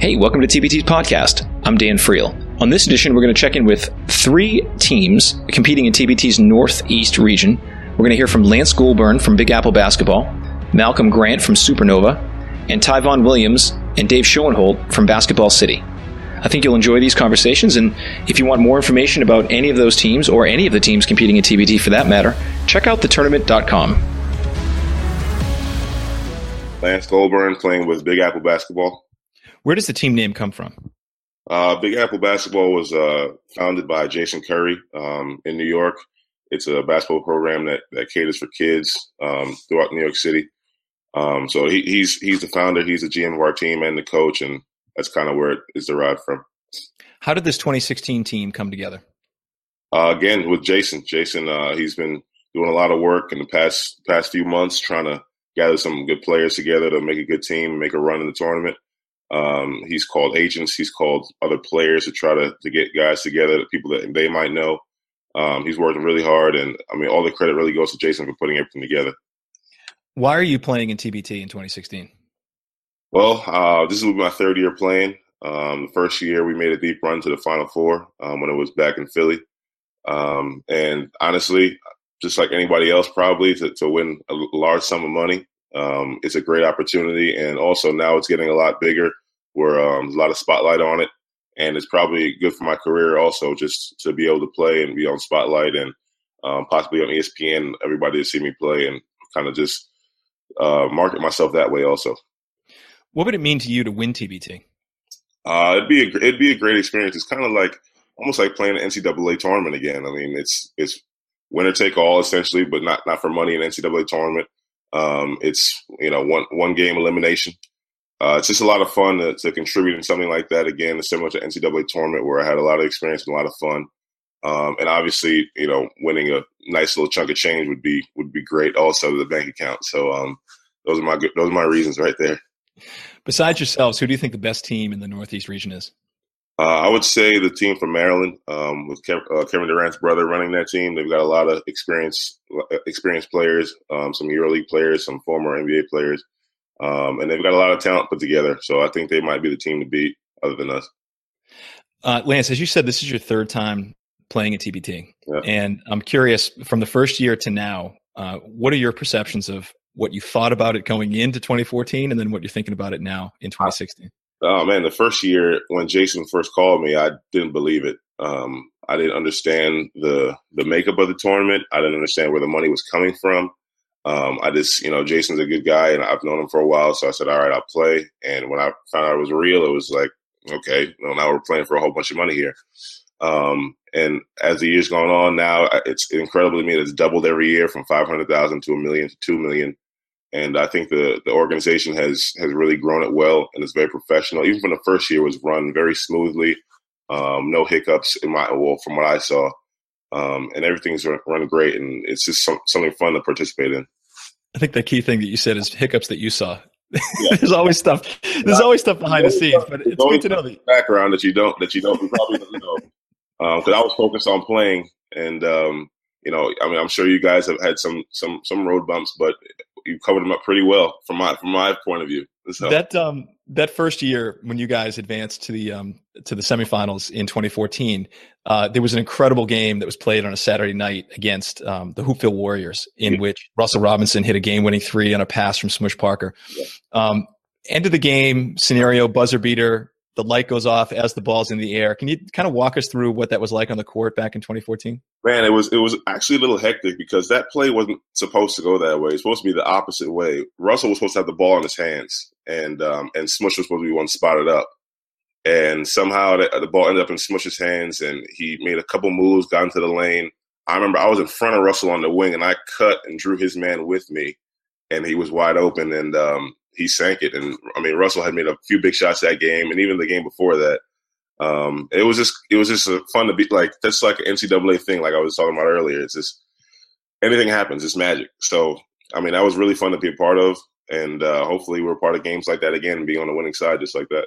Hey, welcome to TBT's podcast. I'm Dan Friel. On this edition, we're going to check in with three teams competing in TBT's Northeast region. We're going to hear from Lance Goulbourne from Big Apple Basketball, Malcolm Grant from Supernova, and Tyvon Williams and Dave Schoenholt from Basketball City. I think you'll enjoy these conversations, and if you want more information about any of those teams, or any of the teams competing in TBT for that matter, check out thetournament.com. Lance Goulbourne playing with Big Apple Basketball. Where does the team name come from? Uh, Big Apple Basketball was uh, founded by Jason Curry um, in New York. It's a basketball program that, that caters for kids um, throughout New York City. Um, so he, he's he's the founder, he's the GM of our team and the coach, and that's kind of where it is derived from. How did this 2016 team come together? Uh, again, with Jason. Jason, uh, he's been doing a lot of work in the past past few months, trying to gather some good players together to make a good team, make a run in the tournament. Um, he's called agents. He's called other players to try to, to get guys together, people that they might know. Um, he's working really hard, and I mean, all the credit really goes to Jason for putting everything together. Why are you playing in TBT in 2016? Well, uh, this is my third year playing. Um, the first year we made a deep run to the Final Four um, when it was back in Philly, um, and honestly, just like anybody else, probably to, to win a large sum of money, um, it's a great opportunity, and also now it's getting a lot bigger, where um, a lot of spotlight on it, and it's probably good for my career also, just to be able to play and be on spotlight and um, possibly on ESPN, everybody to see me play, and kind of just uh, market myself that way also. What would it mean to you to win TBT? Uh, it'd be a, it'd be a great experience. It's kind of like almost like playing an NCAA tournament again. I mean, it's it's winner take all essentially, but not not for money in an NCAA tournament. Um, it's you know one one game elimination. Uh, it's just a lot of fun to, to, contribute in something like that. Again, similar to NCAA tournament where I had a lot of experience and a lot of fun. Um, and obviously, you know, winning a nice little chunk of change would be would be great also to the bank account. So um, those are my those are my reasons right there. Besides yourselves, who do you think the best team in the Northeast region is? Uh, I would say the team from Maryland, um, with Kev, uh, Kevin Durant's brother running that team. They've got a lot of experience, uh, experienced players, um, some EuroLeague players, some former NBA players, um, and they've got a lot of talent put together. So I think they might be the team to beat, other than us. Uh, Lance, as you said, this is your third time playing at TBT, yeah. and I'm curious from the first year to now, uh, what are your perceptions of what you thought about it going into 2014, and then what you're thinking about it now in 2016? Oh man, the first year when Jason first called me, I didn't believe it. Um, I didn't understand the the makeup of the tournament. I didn't understand where the money was coming from. Um, I just, you know, Jason's a good guy, and I've known him for a while, so I said, "All right, I'll play." And when I found out it was real, it was like, okay, well, now we're playing for a whole bunch of money here. Um, and as the years gone on, now it's incredible to me it's doubled every year from five hundred thousand to a million to two million and I think the the organization has has really grown it well and is very professional. Even from the first year, was run very smoothly, um, no hiccups in my well from what I saw, um, and everything's run great, and it's just some, something fun to participate in. I think the key thing that you said is hiccups that you saw. Yeah. there's always stuff. There's always stuff behind the scenes, but it's good to know the background that you don't that you don't probably don't know. Because um, I was focused on playing, and um, you know, I mean, I'm sure you guys have had some some some road bumps, but you covered them up pretty well from my from my point of view. So. That um that first year when you guys advanced to the um to the semifinals in 2014, uh, there was an incredible game that was played on a Saturday night against um, the Hoopville Warriors, in yeah. which Russell Robinson hit a game-winning three on a pass from Smush Parker. Yeah. Um, end of the game scenario, buzzer beater the light goes off as the ball's in the air. Can you kind of walk us through what that was like on the court back in 2014? Man, it was it was actually a little hectic because that play wasn't supposed to go that way. It's supposed to be the opposite way. Russell was supposed to have the ball in his hands, and um, and Smush was supposed to be one spotted up. And somehow the, the ball ended up in Smush's hands, and he made a couple moves, got into the lane. I remember I was in front of Russell on the wing, and I cut and drew his man with me, and he was wide open. And um, he sank it. And I mean, Russell had made a few big shots that game, and even the game before that. Um, it was just it was just fun to be like that's like an NCAA thing, like I was talking about earlier. It's just anything happens, it's magic. So I mean, that was really fun to be a part of, and uh, hopefully we're part of games like that again and be on the winning side just like that.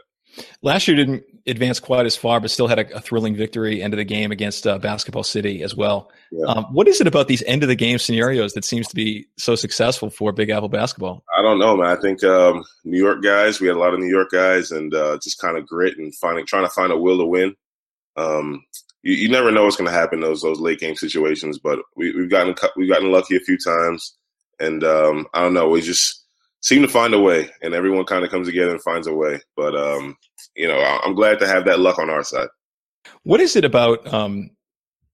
Last year didn't advance quite as far, but still had a, a thrilling victory end of the game against uh, Basketball City as well. Yeah. Um, what is it about these end of the game scenarios that seems to be so successful for Big Apple basketball? I don't know, man. I think um, New York guys. We had a lot of New York guys, and uh, just kind of grit and finding, trying to find a will to win. Um, you, you, never know what's going to happen those those late game situations, but we, have gotten we've gotten lucky a few times, and um, I don't know. We just seem to find a way, and everyone kind of comes together and finds a way. But um, you know, I'm glad to have that luck on our side. What is it about um,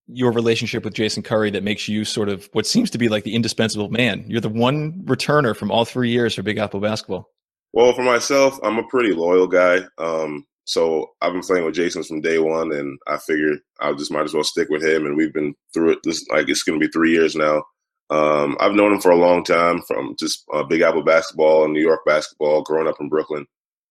your relationship with Jason Curry that makes you sort of what seems to be like the indispensable man? You're the one returner from all three years for Big Apple basketball. Well, for myself, I'm a pretty loyal guy. Um, so I've been playing with Jason from day one, and I figured I just might as well stick with him. And we've been through it. This like it's going to be three years now. Um, I've known him for a long time from just uh, Big Apple basketball and New York basketball, growing up in Brooklyn.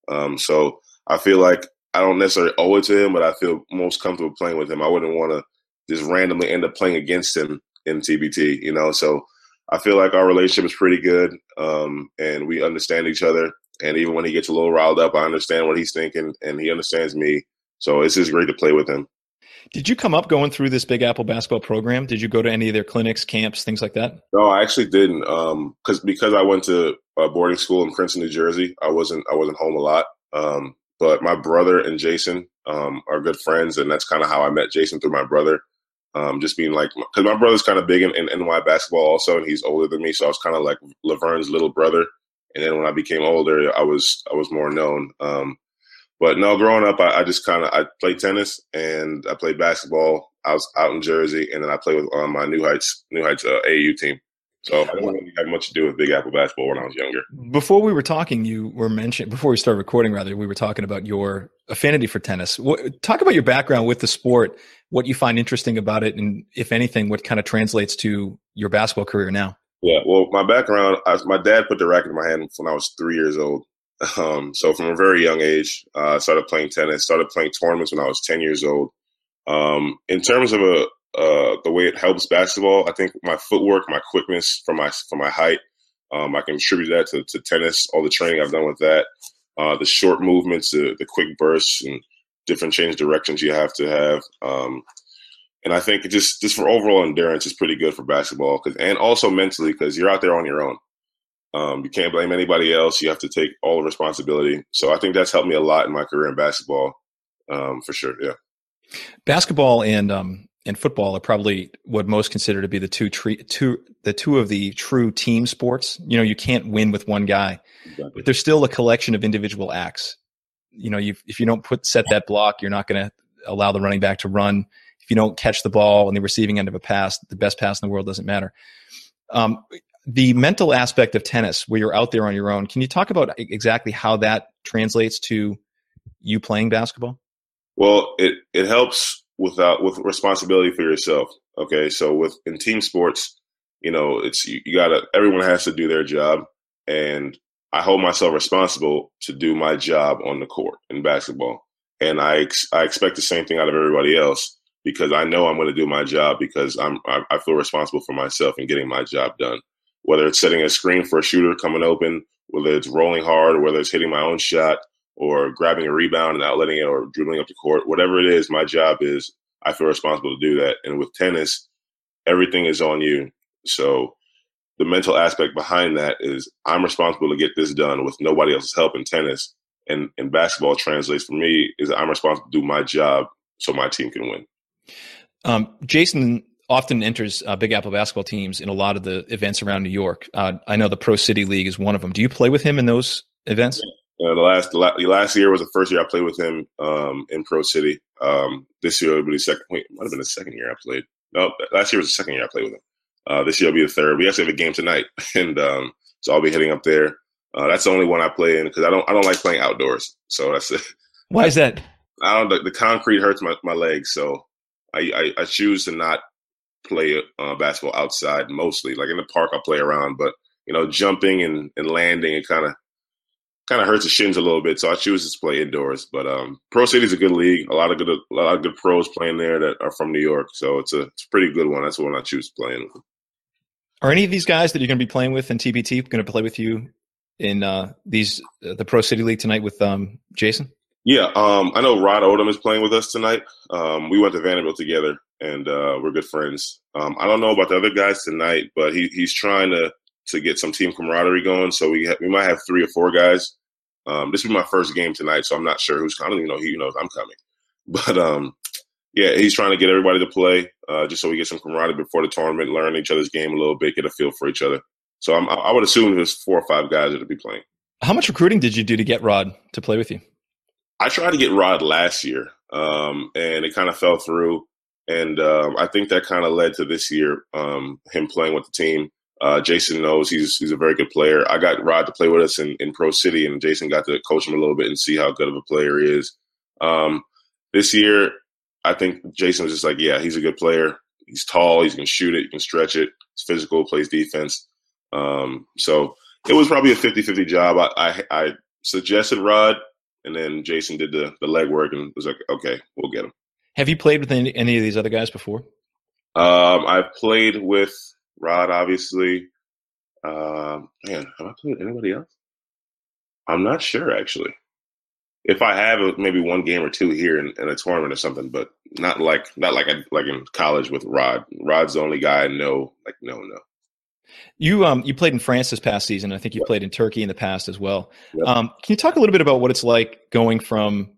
Um, so I feel like I don't necessarily owe it to him, but I feel most comfortable playing with him. I wouldn't want to just randomly end up playing against him in TBT, you know. So I feel like our relationship is pretty good, um, and we understand each other. And even when he gets a little riled up, I understand what he's thinking, and he understands me. So it's just great to play with him. Did you come up going through this Big Apple basketball program? Did you go to any of their clinics, camps, things like that? No, I actually didn't. Um, because because I went to a boarding school in Princeton, New Jersey. I wasn't I wasn't home a lot. Um, but my brother and Jason um, are good friends, and that's kind of how I met Jason through my brother. Um, just being like, because my brother's kind of big in, in, NY basketball also, and he's older than me, so I was kind of like Laverne's little brother. And then when I became older, I was I was more known. Um, but no, growing up, I, I just kind of I played tennis and I played basketball. I was out in Jersey, and then I played with um, my New Heights New Heights uh, AAU team. So I didn't really have much to do with Big Apple basketball when I was younger. Before we were talking, you were mentioned before we started recording. Rather, we were talking about your affinity for tennis. What, talk about your background with the sport, what you find interesting about it, and if anything, what kind of translates to your basketball career now. Yeah, well, my background, I, my dad put the racket in my hand when I was three years old. Um, so from a very young age, uh, I uh, started playing tennis, started playing tournaments when I was 10 years old. Um, in terms of a, uh, the way it helps basketball, I think my footwork, my quickness for my, for my height, um, I can attribute that to, to, tennis, all the training I've done with that, uh, the short movements, the, the quick bursts and different change directions you have to have. Um, and I think just, just for overall endurance is pretty good for basketball cause, and also mentally, cause you're out there on your own. Um, you can't blame anybody else. You have to take all the responsibility. So I think that's helped me a lot in my career in basketball, um, for sure. Yeah. Basketball and um, and football are probably what most consider to be the two tre- two the two of the true team sports. You know, you can't win with one guy, exactly. but there's still a collection of individual acts. You know, you if you don't put set that block, you're not going to allow the running back to run. If you don't catch the ball on the receiving end of a pass, the best pass in the world doesn't matter. Um, the mental aspect of tennis where you're out there on your own can you talk about exactly how that translates to you playing basketball? Well it it helps without with responsibility for yourself okay? So with in team sports you know it's you, you gotta everyone has to do their job and i hold myself responsible to do my job on the court in basketball. And i ex- i expect the same thing out of everybody else because i know i'm going to do my job because i'm I, I feel responsible for myself and getting my job done whether it's setting a screen for a shooter coming open, whether it's rolling hard, whether it's hitting my own shot, or grabbing a rebound and outletting it, or dribbling up the court, whatever it is, my job is I feel responsible to do that. And with tennis, everything is on you. So the mental aspect behind that is I'm responsible to get this done with nobody else's help in tennis. And, and basketball translates for me is I'm responsible to do my job so my team can win. Um, Jason often enters uh, Big Apple basketball teams in a lot of the events around New York. Uh, I know the Pro City League is one of them. Do you play with him in those events? Uh, the last the last year was the first year I played with him um, in Pro City. Um, this year will be the second. Wait, might have been the second year I played. No, last year was the second year I played with him. Uh, this year will be the third. We actually have a game tonight, and um, so I'll be heading up there. Uh, that's the only one I play in because I don't I don't like playing outdoors. So that's it. Why is that? I don't. The, the concrete hurts my, my legs, so I, I, I choose to not play uh, basketball outside mostly. Like in the park, I play around, but you know, jumping and, and landing, it kind of kind of hurts the shins a little bit. So I choose to play indoors. But um, Pro City is a good league. A lot of good a lot of good pros playing there that are from New York. So it's a it's a pretty good one. That's the one I choose to play in. Are any of these guys that you're going to be playing with in TBT going to play with you in uh, these uh, the Pro City League tonight with um, Jason? Yeah, um, I know Rod Odom is playing with us tonight. Um, we went to Vanderbilt together, and uh, we're good friends. Um, I don't know about the other guys tonight, but he, he's trying to to get some team camaraderie going. So we ha- we might have three or four guys. Um, this will be my first game tonight, so I'm not sure who's. coming. don't know he knows I'm coming, but um, yeah, he's trying to get everybody to play uh, just so we get some camaraderie before the tournament, learn each other's game a little bit, get a feel for each other. So I'm, I would assume there's four or five guys that'll be playing. How much recruiting did you do to get Rod to play with you? I tried to get Rod last year, um, and it kind of fell through. And um, I think that kind of led to this year, um, him playing with the team. Uh, Jason knows he's he's a very good player. I got Rod to play with us in, in Pro City, and Jason got to coach him a little bit and see how good of a player he is. Um, this year, I think Jason was just like, yeah, he's a good player. He's tall. He can shoot it. He can stretch it. He's physical. Plays defense. Um, so it was probably a 50-50 job. I, I, I suggested Rod, and then Jason did the the legwork and was like, okay, we'll get him. Have you played with any, any of these other guys before? Um, I've played with Rod, obviously. Um, man, have I played with anybody else? I'm not sure actually. If I have maybe one game or two here in, in a tournament or something, but not like not like I, like in college with Rod. Rod's the only guy I know. Like no, no. You um you played in France this past season. I think you yep. played in Turkey in the past as well. Yep. Um, can you talk a little bit about what it's like going from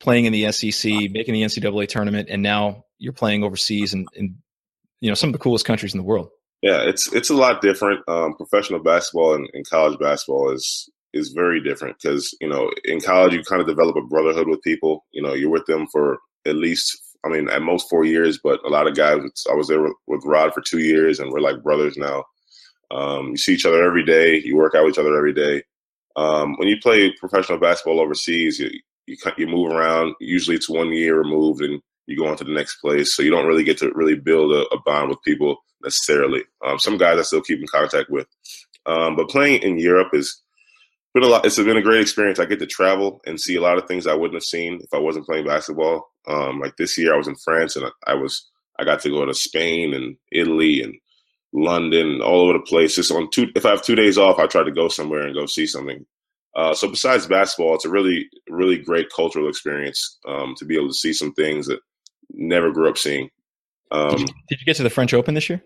playing in the SEC, making the NCAA tournament, and now you're playing overseas and in, you know some of the coolest countries in the world? Yeah, it's it's a lot different. Um, professional basketball and, and, college basketball is is very different because you know in college you kind of develop a brotherhood with people. You know, you're with them for at least I mean at most four years, but a lot of guys. I was there with, with Rod for two years, and we're like brothers now. Um, you see each other every day. You work out with each other every day. Um, when you play professional basketball overseas, you, you you move around. Usually, it's one year removed, and you go on to the next place. So you don't really get to really build a, a bond with people necessarily. Um, some guys I still keep in contact with, um, but playing in Europe is been a lot. It's been a great experience. I get to travel and see a lot of things I wouldn't have seen if I wasn't playing basketball. Um, like this year, I was in France and I, I was I got to go to Spain and Italy and London, all over the place. Just on two, if I have two days off, I try to go somewhere and go see something. Uh, so besides basketball, it's a really, really great cultural experience um, to be able to see some things that never grew up seeing. Um, did, you, did, you, get to the French Open this year?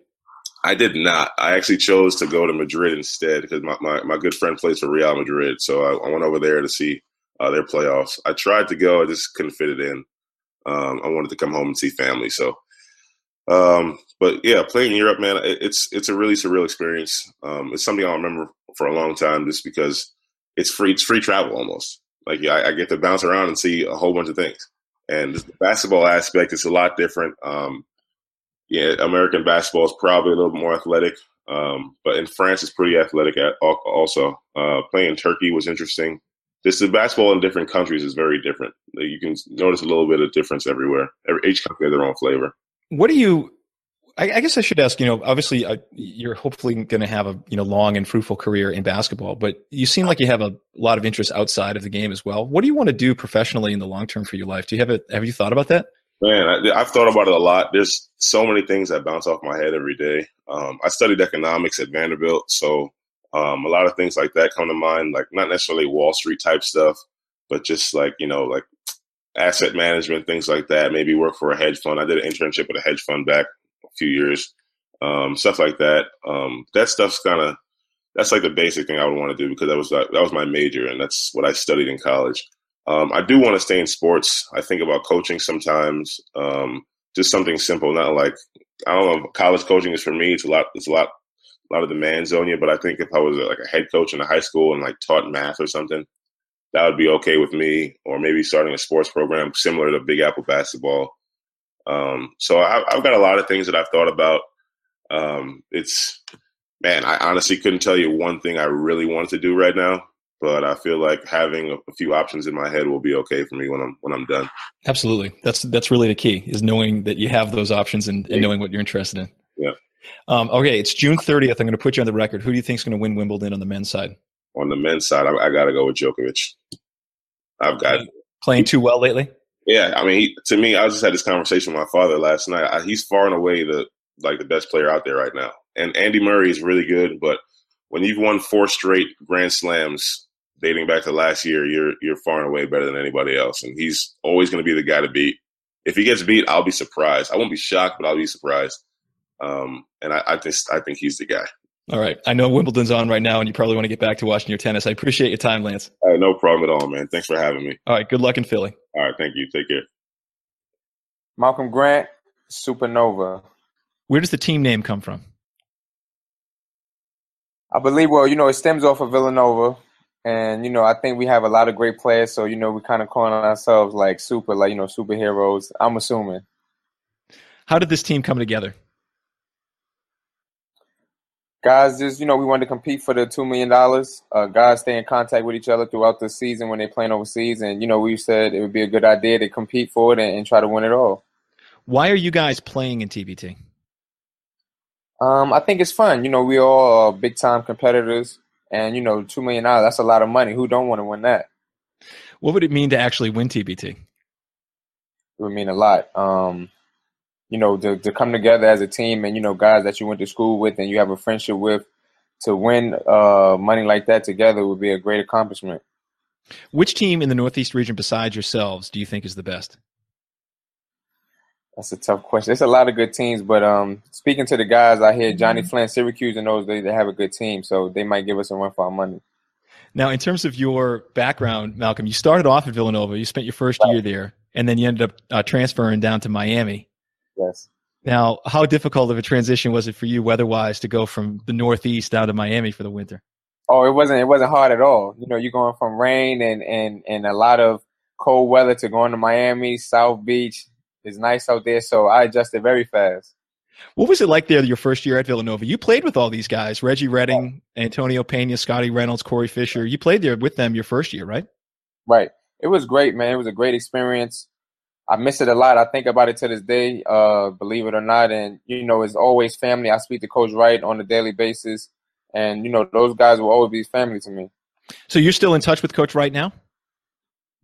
I did not. I actually chose to go to Madrid instead because my, my, my, good friend plays for Real Madrid. So I, I went over there to see uh, their playoffs. I tried to go, I just couldn't fit it in. Um, I wanted to come home and see family. So um, but yeah, playing in Europe, man, it's it's a really surreal experience. Um, it's something I'll remember for a long time, just because it's free. It's free travel almost. Like I, I, get to bounce around and see a whole bunch of things. And the basketball aspect is a lot different. Um, yeah, American basketball is probably a little more athletic, um, but in France, it's pretty athletic. At, also, uh, playing Turkey was interesting. Just the basketball in different countries is very different. You can notice a little bit of difference everywhere. Every, each country has their own flavor what do you I, I, guess I should ask. You know, obviously, uh, you're hopefully going to have a you know long and fruitful career in basketball, but you seem like you have a lot of interest outside of the game as well. What do you want to do professionally in the long term for your life? Do you have it? Have you thought about that? Man, I, have thought about it a lot. There's so many things that bounce off my head every day. Um, I studied economics at Vanderbilt, so um, a lot of things like that come to mind. Like not necessarily Wall Street type stuff, but just like you know, like asset management, things like that. Maybe work for a hedge fund. I did an internship with a hedge fund back a few years, um, stuff like that. Um, that stuff's kind of that's like the basic thing I would want to do because that was that was my major and that's what I studied in college. Um, I do want to stay in sports. I think about coaching sometimes. Um, just something simple, not like I don't know. College coaching is for me. It's a lot. It's a lot. A lot of demands on you. But I think if I was like a head coach in a high school and like taught math or something, that would be okay with me, or maybe starting a sports program similar to Big Apple basketball. Um, so I, have got a lot of things that I've thought about. Um, it's man, I honestly couldn't tell you one thing I really want to do right now, but I feel like having a, a, few options in my head will be okay for me when I'm when I'm done. Absolutely, that's that's really the key is knowing that you have those options and, and knowing what you're interested in. Yeah. Um, okay, it's June 30th. I'm going to put you on the record. Who do you think is going to win Wimbledon on the men's side? on the men's side, I, I got to go with Djokovic. I've got playing too well lately. Yeah, I mean, he, to me, I just had this conversation with my father last night. I, he's far and away the like the best player out there right now. And Andy Murray is really good, but when you've won four straight Grand Slams, dating back to last year, you're you're far and away better than anybody else, and he's always going to be the guy to beat. If he gets beat, I'll be surprised. I won't be shocked, but I'll be surprised. Um, and I, I just I think he's the guy. All right. I know Wimbledon's on right now, and you probably want to get back to watching your tennis. I appreciate your time, Lance. Right, no problem at all, man. Thanks for having me. All right. Good luck in Philly. All right. Thank you. Take care. Malcolm Grant, Supernova. Where does the team name come from? I believe, well, you know, it stems off of Villanova. And, you know, I think we have a lot of great players. So, you know, we kind of calling ourselves like super, like, you know, superheroes. I'm assuming. How did this team come together? Guys, just, you know, we wanted to compete for the $2 million. Uh, guys stay in contact with each other throughout the season when they're playing overseas. And, you know, we said it would be a good idea to compete for it and, and try to win it all. Why are you guys playing in TBT? Um, I think it's fun. You know, we all are big time competitors, and you know, two million dollars—that's a lot of money. Who don't want to win that? What would it mean to actually win TBT? It would mean a lot. Um, you know, to, to come together as a team, and you know, guys that you went to school with and you have a friendship with, to win uh, money like that together would be a great accomplishment. Which team in the Northeast region, besides yourselves, do you think is the best? That's a tough question. There's a lot of good teams, but um, speaking to the guys, I hear Johnny mm-hmm. Flynn, Syracuse, and those they, they have a good team, so they might give us a run for our money. Now, in terms of your background, Malcolm, you started off at Villanova. You spent your first year there, and then you ended up uh, transferring down to Miami. Yes. Now, how difficult of a transition was it for you, weather-wise, to go from the Northeast down to Miami for the winter? Oh, it wasn't. It wasn't hard at all. You know, you're going from rain and and and a lot of cold weather to going to Miami, South Beach, it's nice out there, so I adjusted very fast. What was it like there your first year at Villanova? You played with all these guys Reggie Redding, Antonio Pena, Scottie Reynolds, Corey Fisher. You played there with them your first year, right? Right. It was great, man. It was a great experience. I miss it a lot. I think about it to this day, uh, believe it or not. And, you know, it's always family. I speak to Coach Wright on a daily basis. And, you know, those guys will always be family to me. So you're still in touch with Coach Wright now?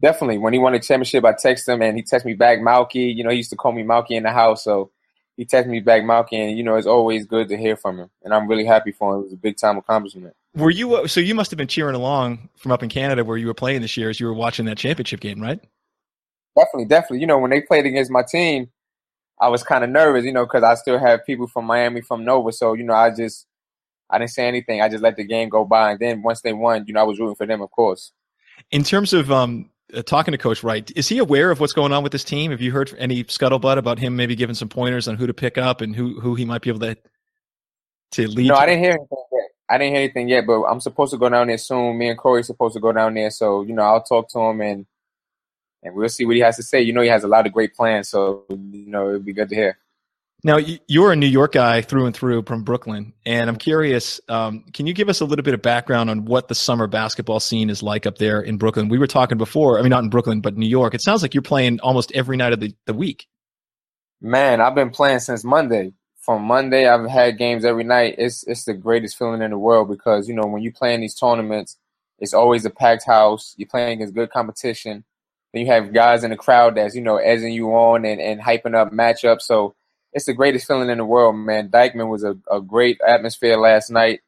definitely. When he won the championship, I text him and he texted me back, Malky. You know, he used to call me Malky in the house, so he texted me back, Malky, and you know, it's always good to hear from him, and I'm really happy for him. It was a big time accomplishment. Were you uh, so? You must have been cheering along from up in Canada where you were playing this year as you were watching that championship game, right? Definitely, definitely. You know, when they played against my team, I was kind of nervous, you know, because I still have people from Miami, from Nova, so you know, I just I didn't say anything. I just let the game go by, and then once they won, you know, I was rooting for them, of course. In terms of um, uh, talking to Coach Wright, is he aware of what's going on with this team? Have you heard any scuttlebutt about him maybe giving some pointers on who to pick up and who who he might be able to to lead? No, I didn't hear anything yet. I didn't hear anything yet, but I'm supposed to go down there soon. Me and Corey supposed to go down there, so you know I'll talk to him and and we'll see what he has to say. You know he has a lot of great plans, so you know it'd be good to hear. Now, you're a New York guy through and through from Brooklyn, and I'm curious. Um, can you give us a little bit of background on what the summer basketball scene is like up there in Brooklyn? We were talking before. I mean, not in Brooklyn, but New York. It sounds like you're playing almost every night of the, the week. Man, I've been playing since Monday. From Monday, I've had games every night. It's it's the greatest feeling in the world because you know when you play in these tournaments, it's always a packed house. You're playing against good competition. Then you have guys in the crowd that's you know edging you on and, and hyping up matchups. So it's the greatest feeling in the world, man. Dyckman was a, a great atmosphere last night.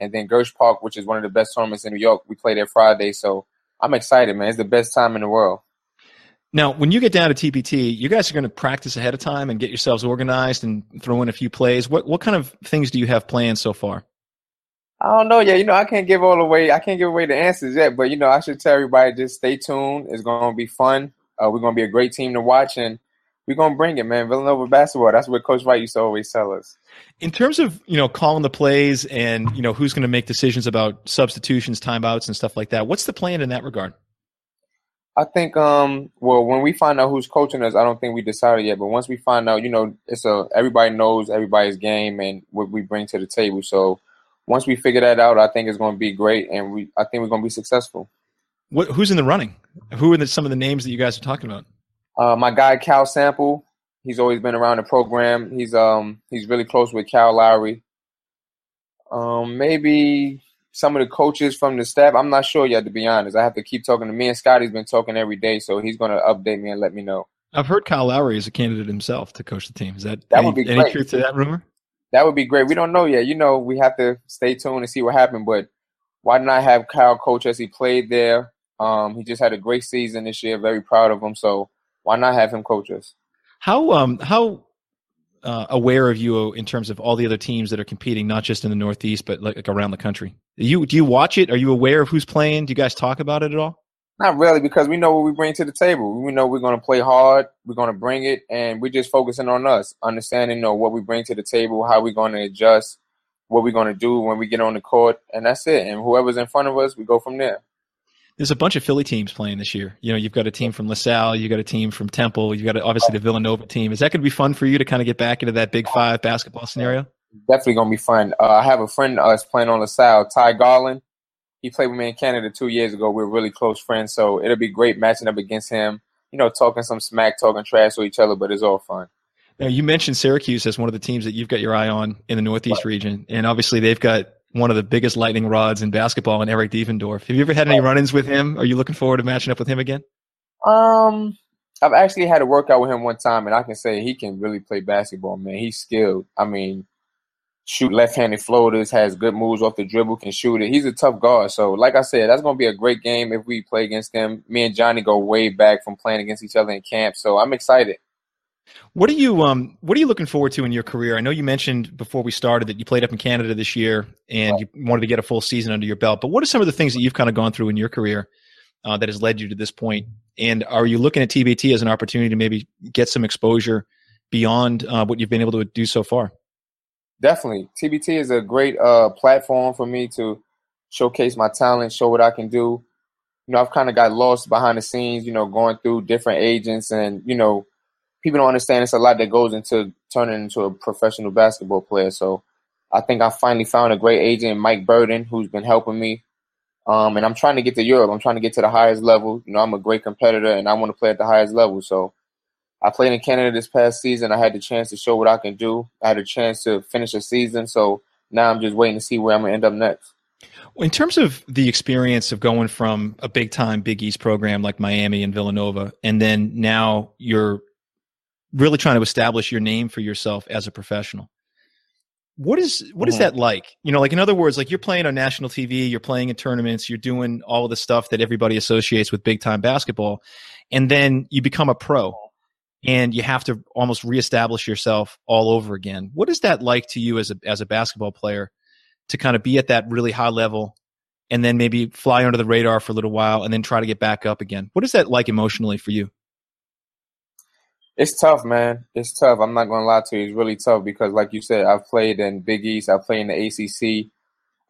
And then Gersh Park, which is one of the best tournaments in New York, we played there Friday. So I'm excited, man. It's the best time in the world. Now, when you get down to TBT, you guys are going to practice ahead of time and get yourselves organized and throw in a few plays. What what kind of things do you have planned so far? I don't know yet. You know, I can't give all away. I can't give away the answers yet. But you know, I should tell everybody just stay tuned. It's going to be fun. Uh, we're going to be a great team to watch, and we're gonna bring it, man. Villanova basketball. That's what Coach Wright used to always tell us. In terms of you know calling the plays and you know who's going to make decisions about substitutions, timeouts, and stuff like that, what's the plan in that regard? I think, um, well, when we find out who's coaching us, I don't think we decided yet. But once we find out, you know, it's a everybody knows everybody's game and what we bring to the table. So once we figure that out, I think it's going to be great, and we I think we're going to be successful. What, who's in the running? Who are the, some of the names that you guys are talking about? Uh, my guy Cal Sample, he's always been around the program. He's um he's really close with Kyle Lowry. Um, maybe some of the coaches from the staff. I'm not sure yet, to be honest. I have to keep talking to me and Scottie's been talking every day, so he's going to update me and let me know. I've heard Kyle Lowry is a candidate himself to coach the team. Is that, that any, would be any truth to that rumor? That would be great. We don't know yet. You know, we have to stay tuned and see what happens. But why not have Kyle coach as he played there? Um, he just had a great season this year. Very proud of him. So why not have him coach us? How um how uh, aware of you in terms of all the other teams that are competing, not just in the Northeast, but like, like around the country? You do you watch it? Are you aware of who's playing? Do you guys talk about it at all? Not really, because we know what we bring to the table. We know we're going to play hard. We're going to bring it, and we're just focusing on us, understanding you know, what we bring to the table, how we're going to adjust, what we're going to do when we get on the court, and that's it. And whoever's in front of us, we go from there. There's a bunch of Philly teams playing this year. You know, you've got a team from LaSalle, you've got a team from Temple, you've got a, obviously the Villanova team. Is that going to be fun for you to kind of get back into that Big Five basketball scenario? Definitely going to be fun. Uh, I have a friend uh, playing on LaSalle, Ty Garland. He played with me in Canada two years ago. We are really close friends, so it'll be great matching up against him. You know, talking some smack, talking trash to each other, but it's all fun. Now, you mentioned Syracuse as one of the teams that you've got your eye on in the Northeast right. region, and obviously they've got one of the biggest lightning rods in basketball in Eric Devendorf. Have you ever had any run-ins with him? Are you looking forward to matching up with him again? Um, I've actually had a workout with him one time, and I can say he can really play basketball, man. He's skilled. I mean, shoot left-handed floaters, has good moves off the dribble, can shoot it. He's a tough guard. So, like I said, that's going to be a great game if we play against him. Me and Johnny go way back from playing against each other in camp, so I'm excited. What are you um What are you looking forward to in your career? I know you mentioned before we started that you played up in Canada this year and right. you wanted to get a full season under your belt. But what are some of the things that you've kind of gone through in your career uh, that has led you to this point? And are you looking at TBT as an opportunity to maybe get some exposure beyond uh, what you've been able to do so far? Definitely, TBT is a great uh, platform for me to showcase my talent, show what I can do. You know, I've kind of got lost behind the scenes. You know, going through different agents and you know people don't understand it's a lot that goes into turning into a professional basketball player. So I think I finally found a great agent, Mike Burden, who's been helping me. Um, and I'm trying to get to Europe. I'm trying to get to the highest level. You know, I'm a great competitor and I want to play at the highest level. So I played in Canada this past season. I had the chance to show what I can do. I had a chance to finish a season. So now I'm just waiting to see where I'm going to end up next. In terms of the experience of going from a big time Big East program like Miami and Villanova, and then now you're really trying to establish your name for yourself as a professional. What is what is mm-hmm. that like? You know, like in other words, like you're playing on national TV, you're playing in tournaments, you're doing all of the stuff that everybody associates with big time basketball, and then you become a pro and you have to almost reestablish yourself all over again. What is that like to you as a as a basketball player to kind of be at that really high level and then maybe fly under the radar for a little while and then try to get back up again? What is that like emotionally for you? It's tough, man. It's tough. I'm not gonna lie to you. It's really tough because, like you said, I've played in Big East. I've played in the ACC.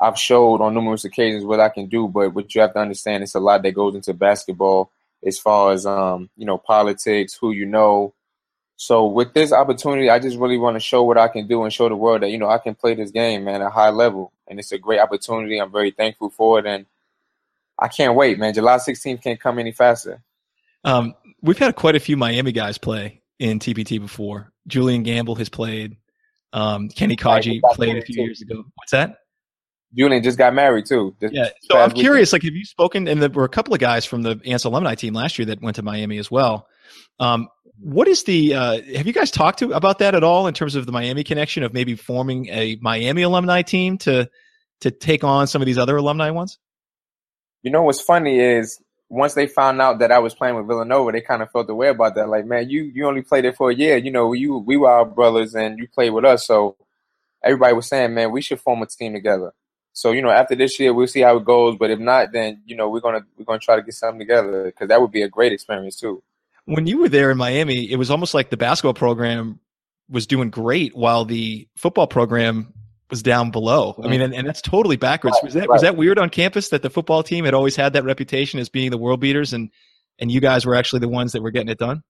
I've showed on numerous occasions what I can do. But what you have to understand, it's a lot that goes into basketball, as far as um, you know, politics, who you know. So with this opportunity, I just really want to show what I can do and show the world that you know I can play this game, man, at a high level. And it's a great opportunity. I'm very thankful for it, and I can't wait, man. July 16th can't come any faster. Um, we've had quite a few Miami guys play in TBT before. Julian Gamble has played. Um, Kenny Kadji played a few years ago. What's that? Julian just got married too. yeah. So I'm curious, like, have you spoken? And there were a couple of guys from the Ants alumni team last year that went to Miami as well. Um, what is the? Uh, have you guys talked to about that at all in terms of the Miami connection of maybe forming a Miami alumni team to to take on some of these other alumni ones? You know what's funny is once they found out that I was playing with Villanova, they kind of felt the way about that. Like, man, you you only played it for a year. You know, you we were our brothers and you played with us. So everybody was saying, man, we should form a team together. So you know, after this year, we'll see how it goes. But if not, then you know, we're gonna we're gonna try to get something together because that would be a great experience too. When you were there in Miami, it was almost like the basketball program was doing great while the football program was down below. I mean, and, and that's totally backwards. Right, was that right. was that weird on campus that the football team had always had that reputation as being the world beaters, and and you guys were actually the ones that were getting it done?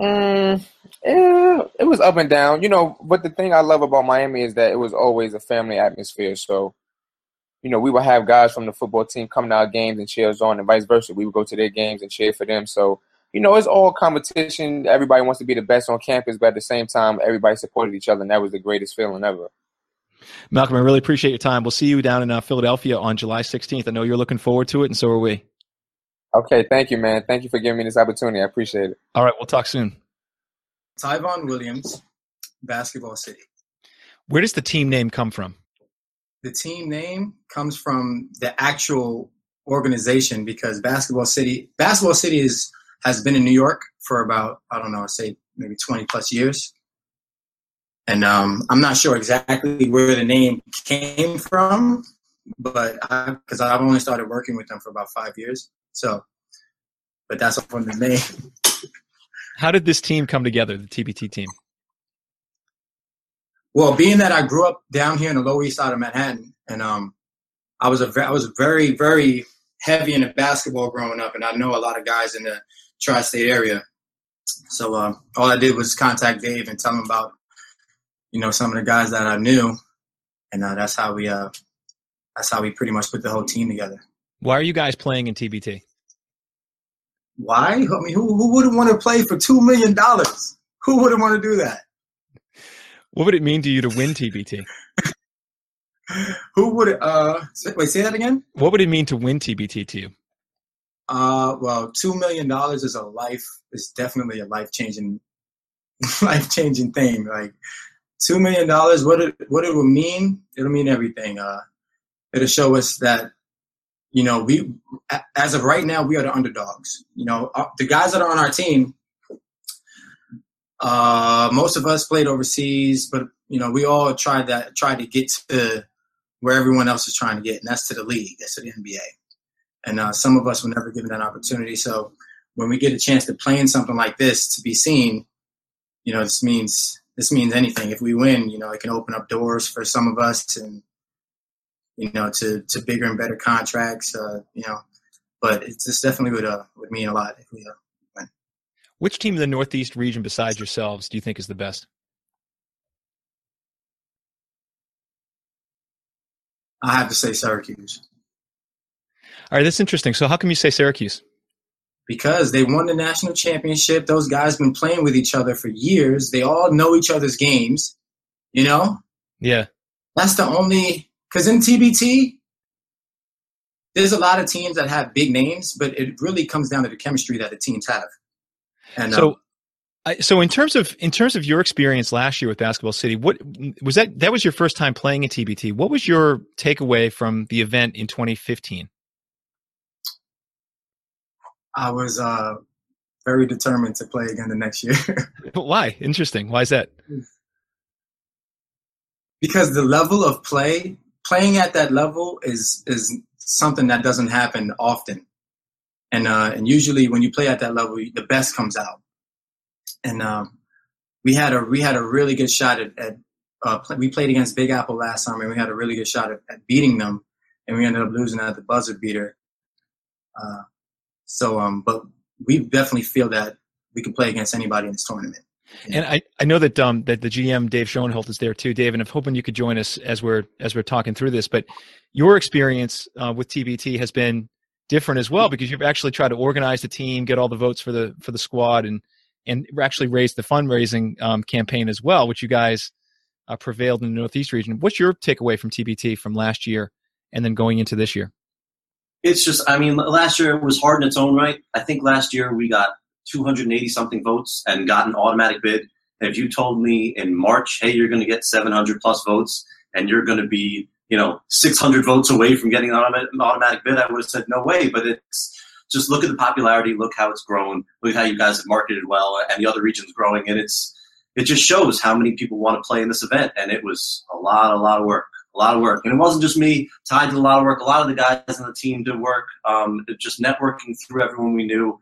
Mm, yeah, it was up and down, you know. But the thing I love about Miami is that it was always a family atmosphere. So, you know, we would have guys from the football team come to our games and cheer us on, and vice versa. We would go to their games and cheer for them. So you know, it's all competition. Everybody wants to be the best on campus, but at the same time, everybody supported each other, and that was the greatest feeling ever. Malcolm, I really appreciate your time. We'll see you down in uh, Philadelphia on July 16th. I know you're looking forward to it, and so are we. Okay, thank you, man. Thank you for giving me this opportunity. I appreciate it. All right, we'll talk soon. Tyvon Williams, Basketball City. Where does the team name come from? the team name comes from the actual organization because Basketball City, Basketball City is has been in New York for about I don't know, say maybe 20 plus years. And um, I'm not sure exactly where the name came from, but because I've only started working with them for about five years, so but that's from the name. How did this team come together, the TBT team? Well, being that I grew up down here in the Lower East Side of Manhattan, and um, I was a I was very very heavy into basketball growing up, and I know a lot of guys in the tri-state area. So uh, all I did was contact Dave and tell him about you know some of the guys that I knew, and uh, that's how we uh, that's how we pretty much put the whole team together. Why are you guys playing in TBT? Why? I mean, who who wouldn't want to play for two million dollars? Who wouldn't want to do that? What would it mean to you to win TBT? who would uh wait? Say that again. What would it mean to win TBT to you? Uh, well, two million dollars is a life. Is definitely a life changing, life changing thing. Like two million dollars. What it what it will mean? It'll mean everything. Uh, it'll show us that you know, we as of right now, we are the underdogs. You know, uh, the guys that are on our team, uh, most of us played overseas, but you know, we all tried that, tried to get to where everyone else is trying to get, and that's to the league, that's to the NBA. And uh, some of us were never given that opportunity. So when we get a chance to play in something like this, to be seen, you know, this means this means anything. If we win, you know, it can open up doors for some of us, and you know, to, to bigger and better contracts, uh, you know, but it's definitely would, uh, would mean a lot if we uh, win. Which team in the Northeast region besides yourselves do you think is the best? I have to say Syracuse. All right, that's interesting. So how come you say Syracuse? Because they won the national championship. Those guys been playing with each other for years. They all know each other's games. You know? Yeah. That's the only because in TBT, there's a lot of teams that have big names, but it really comes down to the chemistry that the teams have. And so, um, so in terms of in terms of your experience last year with Basketball City, what was that? That was your first time playing in TBT. What was your takeaway from the event in 2015? I was uh, very determined to play again the next year. but why? Interesting. Why is that? Because the level of play playing at that level is is something that doesn't happen often, and uh, and usually when you play at that level, the best comes out. And um, we had a we had a really good shot at, at uh, we played against Big Apple last summer, and we had a really good shot at, at beating them, and we ended up losing at the buzzer beater. Uh, so, um, but we definitely feel that we can play against anybody in this tournament. And I, I know that um that the GM Dave Schoenholt is there too, Dave, and I'm hoping you could join us as we're as we're talking through this. But your experience uh, with TBT has been different as well because you've actually tried to organize the team, get all the votes for the for the squad, and and actually raise the fundraising um, campaign as well, which you guys uh, prevailed in the Northeast region. What's your takeaway from TBT from last year and then going into this year? It's just, I mean, last year was hard in its own right. I think last year we got 280 something votes and got an automatic bid. If you told me in March, hey, you're going to get 700 plus votes and you're going to be, you know, 600 votes away from getting an automatic bid, I would have said no way. But it's just look at the popularity, look how it's grown, look how you guys have marketed well, and the other regions growing, and it's it just shows how many people want to play in this event. And it was a lot, a lot of work, a lot of work. And it wasn't just me tied did a lot of work. A lot of the guys on the team did work. Um, just networking through everyone we knew.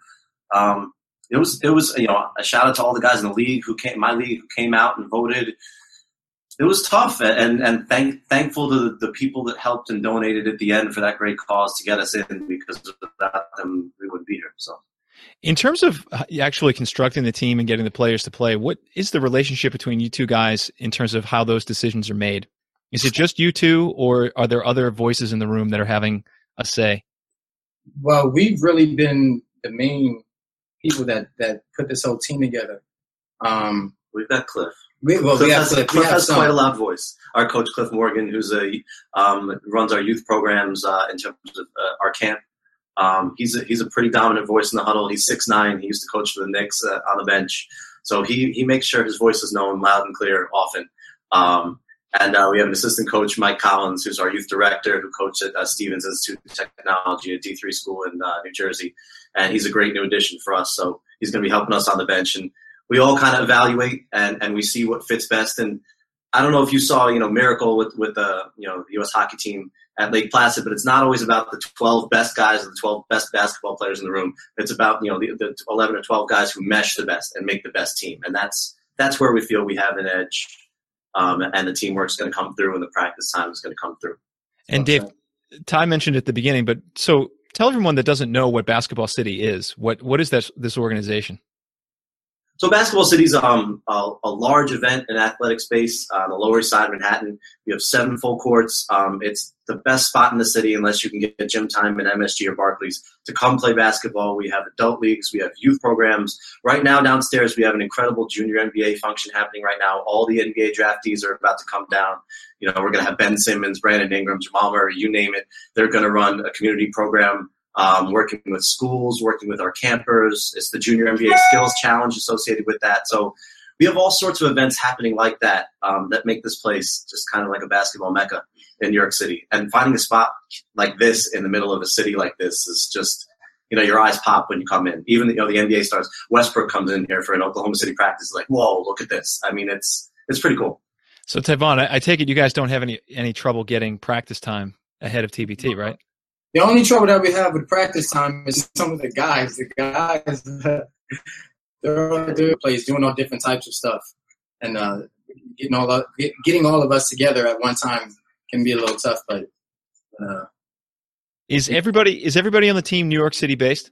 Um, it was it was you know a shout out to all the guys in the league who came my league who came out and voted. It was tough and and thank, thankful to the, the people that helped and donated at the end for that great cause to get us in because without them we wouldn't be here. So. In terms of uh, actually constructing the team and getting the players to play, what is the relationship between you two guys in terms of how those decisions are made? Is it just you two, or are there other voices in the room that are having a say? Well, we've really been the main people that that put this whole team together. Um, We've got Cliff. We, well, Cliff we has, Cliff. Cliff we has quite a loud voice. Our coach Cliff Morgan, who's a um, runs our youth programs uh, in terms of uh, our camp. Um, he's a, he's a pretty dominant voice in the huddle. He's six nine. He used to coach for the Knicks uh, on the bench, so he he makes sure his voice is known loud and clear often. Um, And uh, we have an assistant coach, Mike Collins, who's our youth director, who coached at uh, Stevens Institute of Technology, a D3 school in uh, New Jersey. And he's a great new addition for us. So he's going to be helping us on the bench. And we all kind of evaluate and, and we see what fits best. And I don't know if you saw, you know, Miracle with, with the, you know, the U.S. hockey team at Lake Placid, but it's not always about the 12 best guys or the 12 best basketball players in the room. It's about, you know, the, the 11 or 12 guys who mesh the best and make the best team. And that's, that's where we feel we have an edge um, and the teamwork's going to come through, and the practice time is going to come through. And Dave, Ty mentioned at the beginning, but so tell everyone that doesn't know what Basketball City is. What what is this this organization? So Basketball City is um, a, a, large event and athletic space on the Lower East Side of Manhattan. We have seven full courts. Um, it's the best spot in the city unless you can get gym time in MSG or Barclays to come play basketball. We have adult leagues. We have youth programs. Right now downstairs we have an incredible junior NBA function happening right now. All the NBA draftees are about to come down. You know, we're going to have Ben Simmons, Brandon Ingram, Jamal Murray, you name it. They're going to run a community program um, working with schools, working with our campers. It's the Junior NBA Skills Challenge associated with that. So we have all sorts of events happening like that um, that make this place just kind of like a basketball mecca in New York City. And finding a spot like this in the middle of a city like this is just, you know, your eyes pop when you come in. Even you know the NBA stars, Westbrook comes in here for an Oklahoma City practice. Like, whoa, look at this. I mean, it's it's pretty cool. So Tavon, I, I take it you guys don't have any any trouble getting practice time ahead of TBT, right? The only trouble that we have with practice time is some of the guys. The guys, they're all doing place, doing all different types of stuff, and uh, getting all of, getting all of us together at one time can be a little tough. But uh, is everybody is everybody on the team New York City based?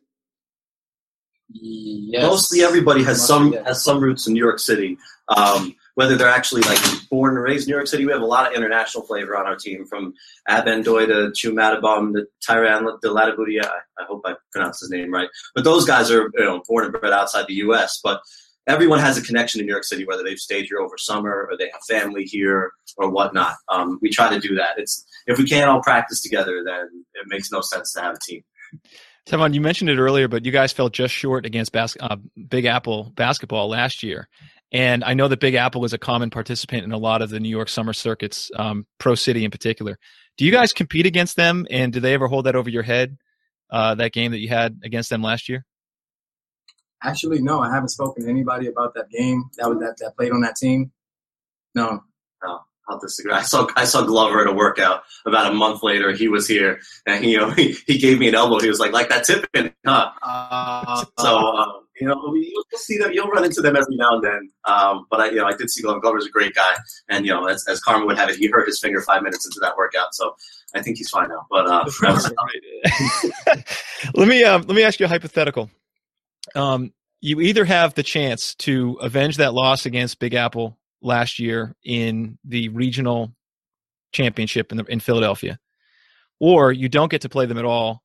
Yes. Mostly everybody has some has some roots in New York City. Um, whether they're actually like born and raised in New York City. We have a lot of international flavor on our team, from Abendoy to Chu Maduabum to Tyran de Latibudia. I hope I pronounced his name right. But those guys are you know born and bred outside the U.S. But everyone has a connection to New York City, whether they've stayed here over summer or they have family here or whatnot. Um, we try to do that. It's if we can't all practice together, then it makes no sense to have a team. Tevon, you mentioned it earlier, but you guys fell just short against bas- uh, Big Apple basketball last year. And I know that Big Apple is a common participant in a lot of the New York summer circuits, um, Pro City in particular. Do you guys compete against them, and do they ever hold that over your head? Uh, that game that you had against them last year? Actually, no. I haven't spoken to anybody about that game that was that, that played on that team. No. No. I'll disagree. I saw I saw Glover at a workout about a month later. He was here, and he you know he, he gave me an elbow. He was like, "Like that tipping, huh?" Uh, so um, you know, you'll see them. You'll run into them every now and then. Um, but I, you know, I did see Glover. Glover's a great guy, and you know, as, as Carmen would have it, he hurt his finger five minutes into that workout. So I think he's fine now. But uh, let me um, let me ask you a hypothetical. Um, you either have the chance to avenge that loss against Big Apple last year in the regional championship in, the, in Philadelphia, or you don't get to play them at all,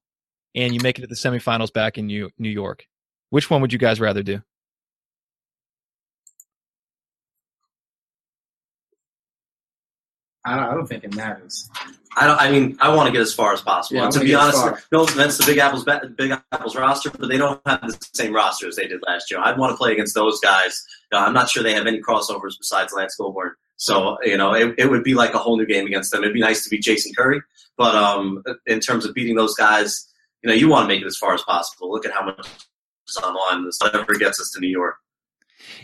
and you make it to the semifinals back in New New York which one would you guys rather do? I don't, think it matters. I don't. I mean, I want to get as far as possible. Yeah, to be honest, no offense to Big Apple's Big Apple's roster, but they don't have the same roster as they did last year. I'd want to play against those guys. Uh, I'm not sure they have any crossovers besides Lance Goulbourne. So you know, it, it would be like a whole new game against them. It'd be nice to beat Jason Curry, but um, in terms of beating those guys, you know, you want to make it as far as possible. Look at how much online. This never gets us to New York.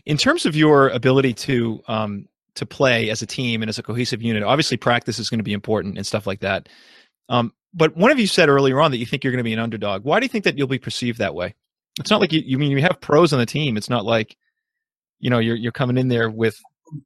In terms of your ability to um, to play as a team and as a cohesive unit, obviously practice is going to be important and stuff like that. Um, but one of you said earlier on that you think you're going to be an underdog. Why do you think that you'll be perceived that way? It's not like you, you mean you have pros on the team. It's not like you know you're you're coming in there with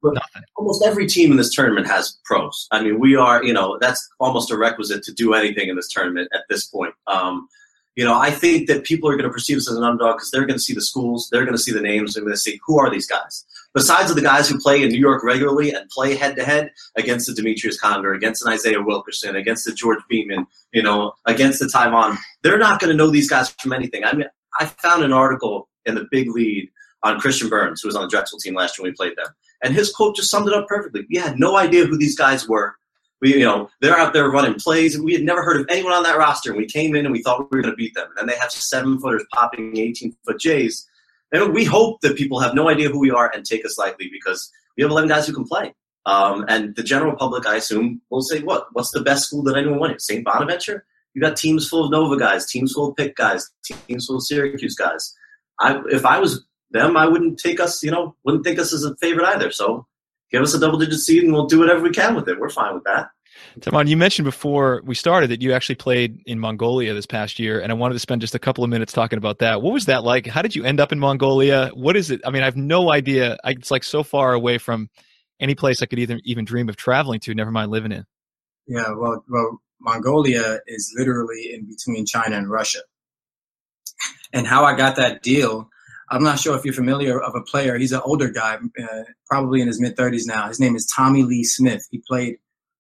nothing. Almost every team in this tournament has pros. I mean, we are you know that's almost a requisite to do anything in this tournament at this point. Um, you know, I think that people are going to perceive us as an underdog because they're going to see the schools, they're going to see the names, they're going to see who are these guys. Besides the guys who play in New York regularly and play head to head against the Demetrius Conger, against an Isaiah Wilkerson, against the George Beamon, you know, against the Taiwan, they're not going to know these guys from anything. I mean, I found an article in the Big Lead on Christian Burns, who was on the Drexel team last year when we played them, and his quote just summed it up perfectly. We had no idea who these guys were we, you know, they're out there running plays, and we had never heard of anyone on that roster. And we came in and we thought we were going to beat them. And then they have seven footers popping 18 foot Jays. And we hope that people have no idea who we are and take us lightly because we have 11 guys who can play. Um, and the general public, I assume, will say, "What? What's the best school that anyone went? St. Bonaventure? You got teams full of Nova guys, teams full of Pitt guys, teams full of Syracuse guys. I, if I was them, I wouldn't take us, you know, wouldn't think us as a favorite either. So give us a double digit seed and we'll do whatever we can with it. We're fine with that. Taman, you mentioned before we started that you actually played in Mongolia this past year, and I wanted to spend just a couple of minutes talking about that. What was that like? How did you end up in Mongolia? What is it? I mean, I have no idea. I, it's like so far away from any place I could even even dream of traveling to. Never mind living in. Yeah, well, well, Mongolia is literally in between China and Russia. And how I got that deal, I'm not sure if you're familiar of a player. He's an older guy, uh, probably in his mid 30s now. His name is Tommy Lee Smith. He played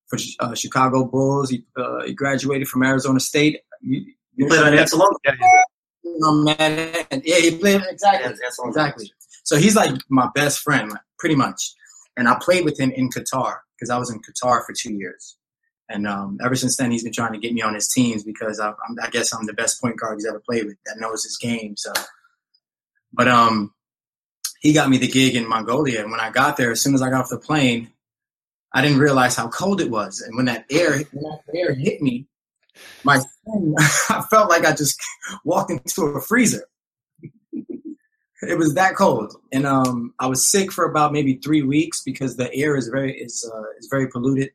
for uh, Chicago Bulls. He, uh, he, graduated from Arizona State. You, you played on Anselon. Yeah, yeah, he played exactly. Yeah, exactly. So he's like my best friend, pretty much. And I played with him in Qatar because I was in Qatar for two years. And um, ever since then, he's been trying to get me on his teams because I, I, guess I'm the best point guard he's ever played with that knows his game. So, but um, he got me the gig in Mongolia, and when I got there, as soon as I got off the plane, I didn't realize how cold it was. And when that air, when that air hit me, my skin, I felt like I just walked into a freezer. it was that cold, and um, I was sick for about maybe three weeks because the air is very is uh, is very polluted.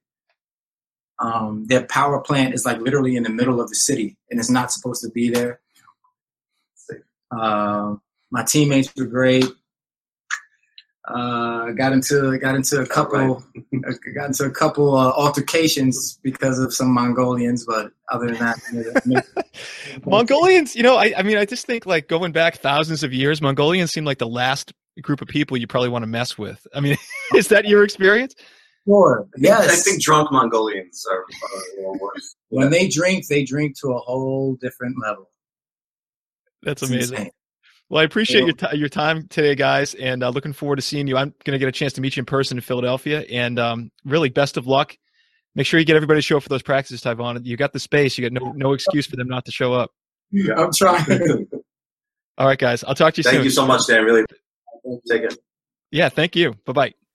Um, their power plant is like literally in the middle of the city, and it's not supposed to be there. Uh, my teammates were great. Uh, got into got into a couple right. got into a couple uh, altercations because of some Mongolians, but other than that, Mongolians. You know, I, I mean, I just think like going back thousands of years, Mongolians seem like the last group of people you probably want to mess with. I mean, is that your experience? Sure. Yes. I think drunk Mongolians are, are worse. When they drink, they drink to a whole different level. That's amazing. Well, I appreciate your t- your time today, guys, and uh, looking forward to seeing you. I'm going to get a chance to meet you in person in Philadelphia, and um, really, best of luck. Make sure you get everybody to show up for those practices, Tyvon. You got the space. You got no no excuse for them not to show up. Yeah, I'm trying. All right, guys. I'll talk to you thank soon. Thank you so much, Dan. Really take it. Yeah, thank you. Bye bye.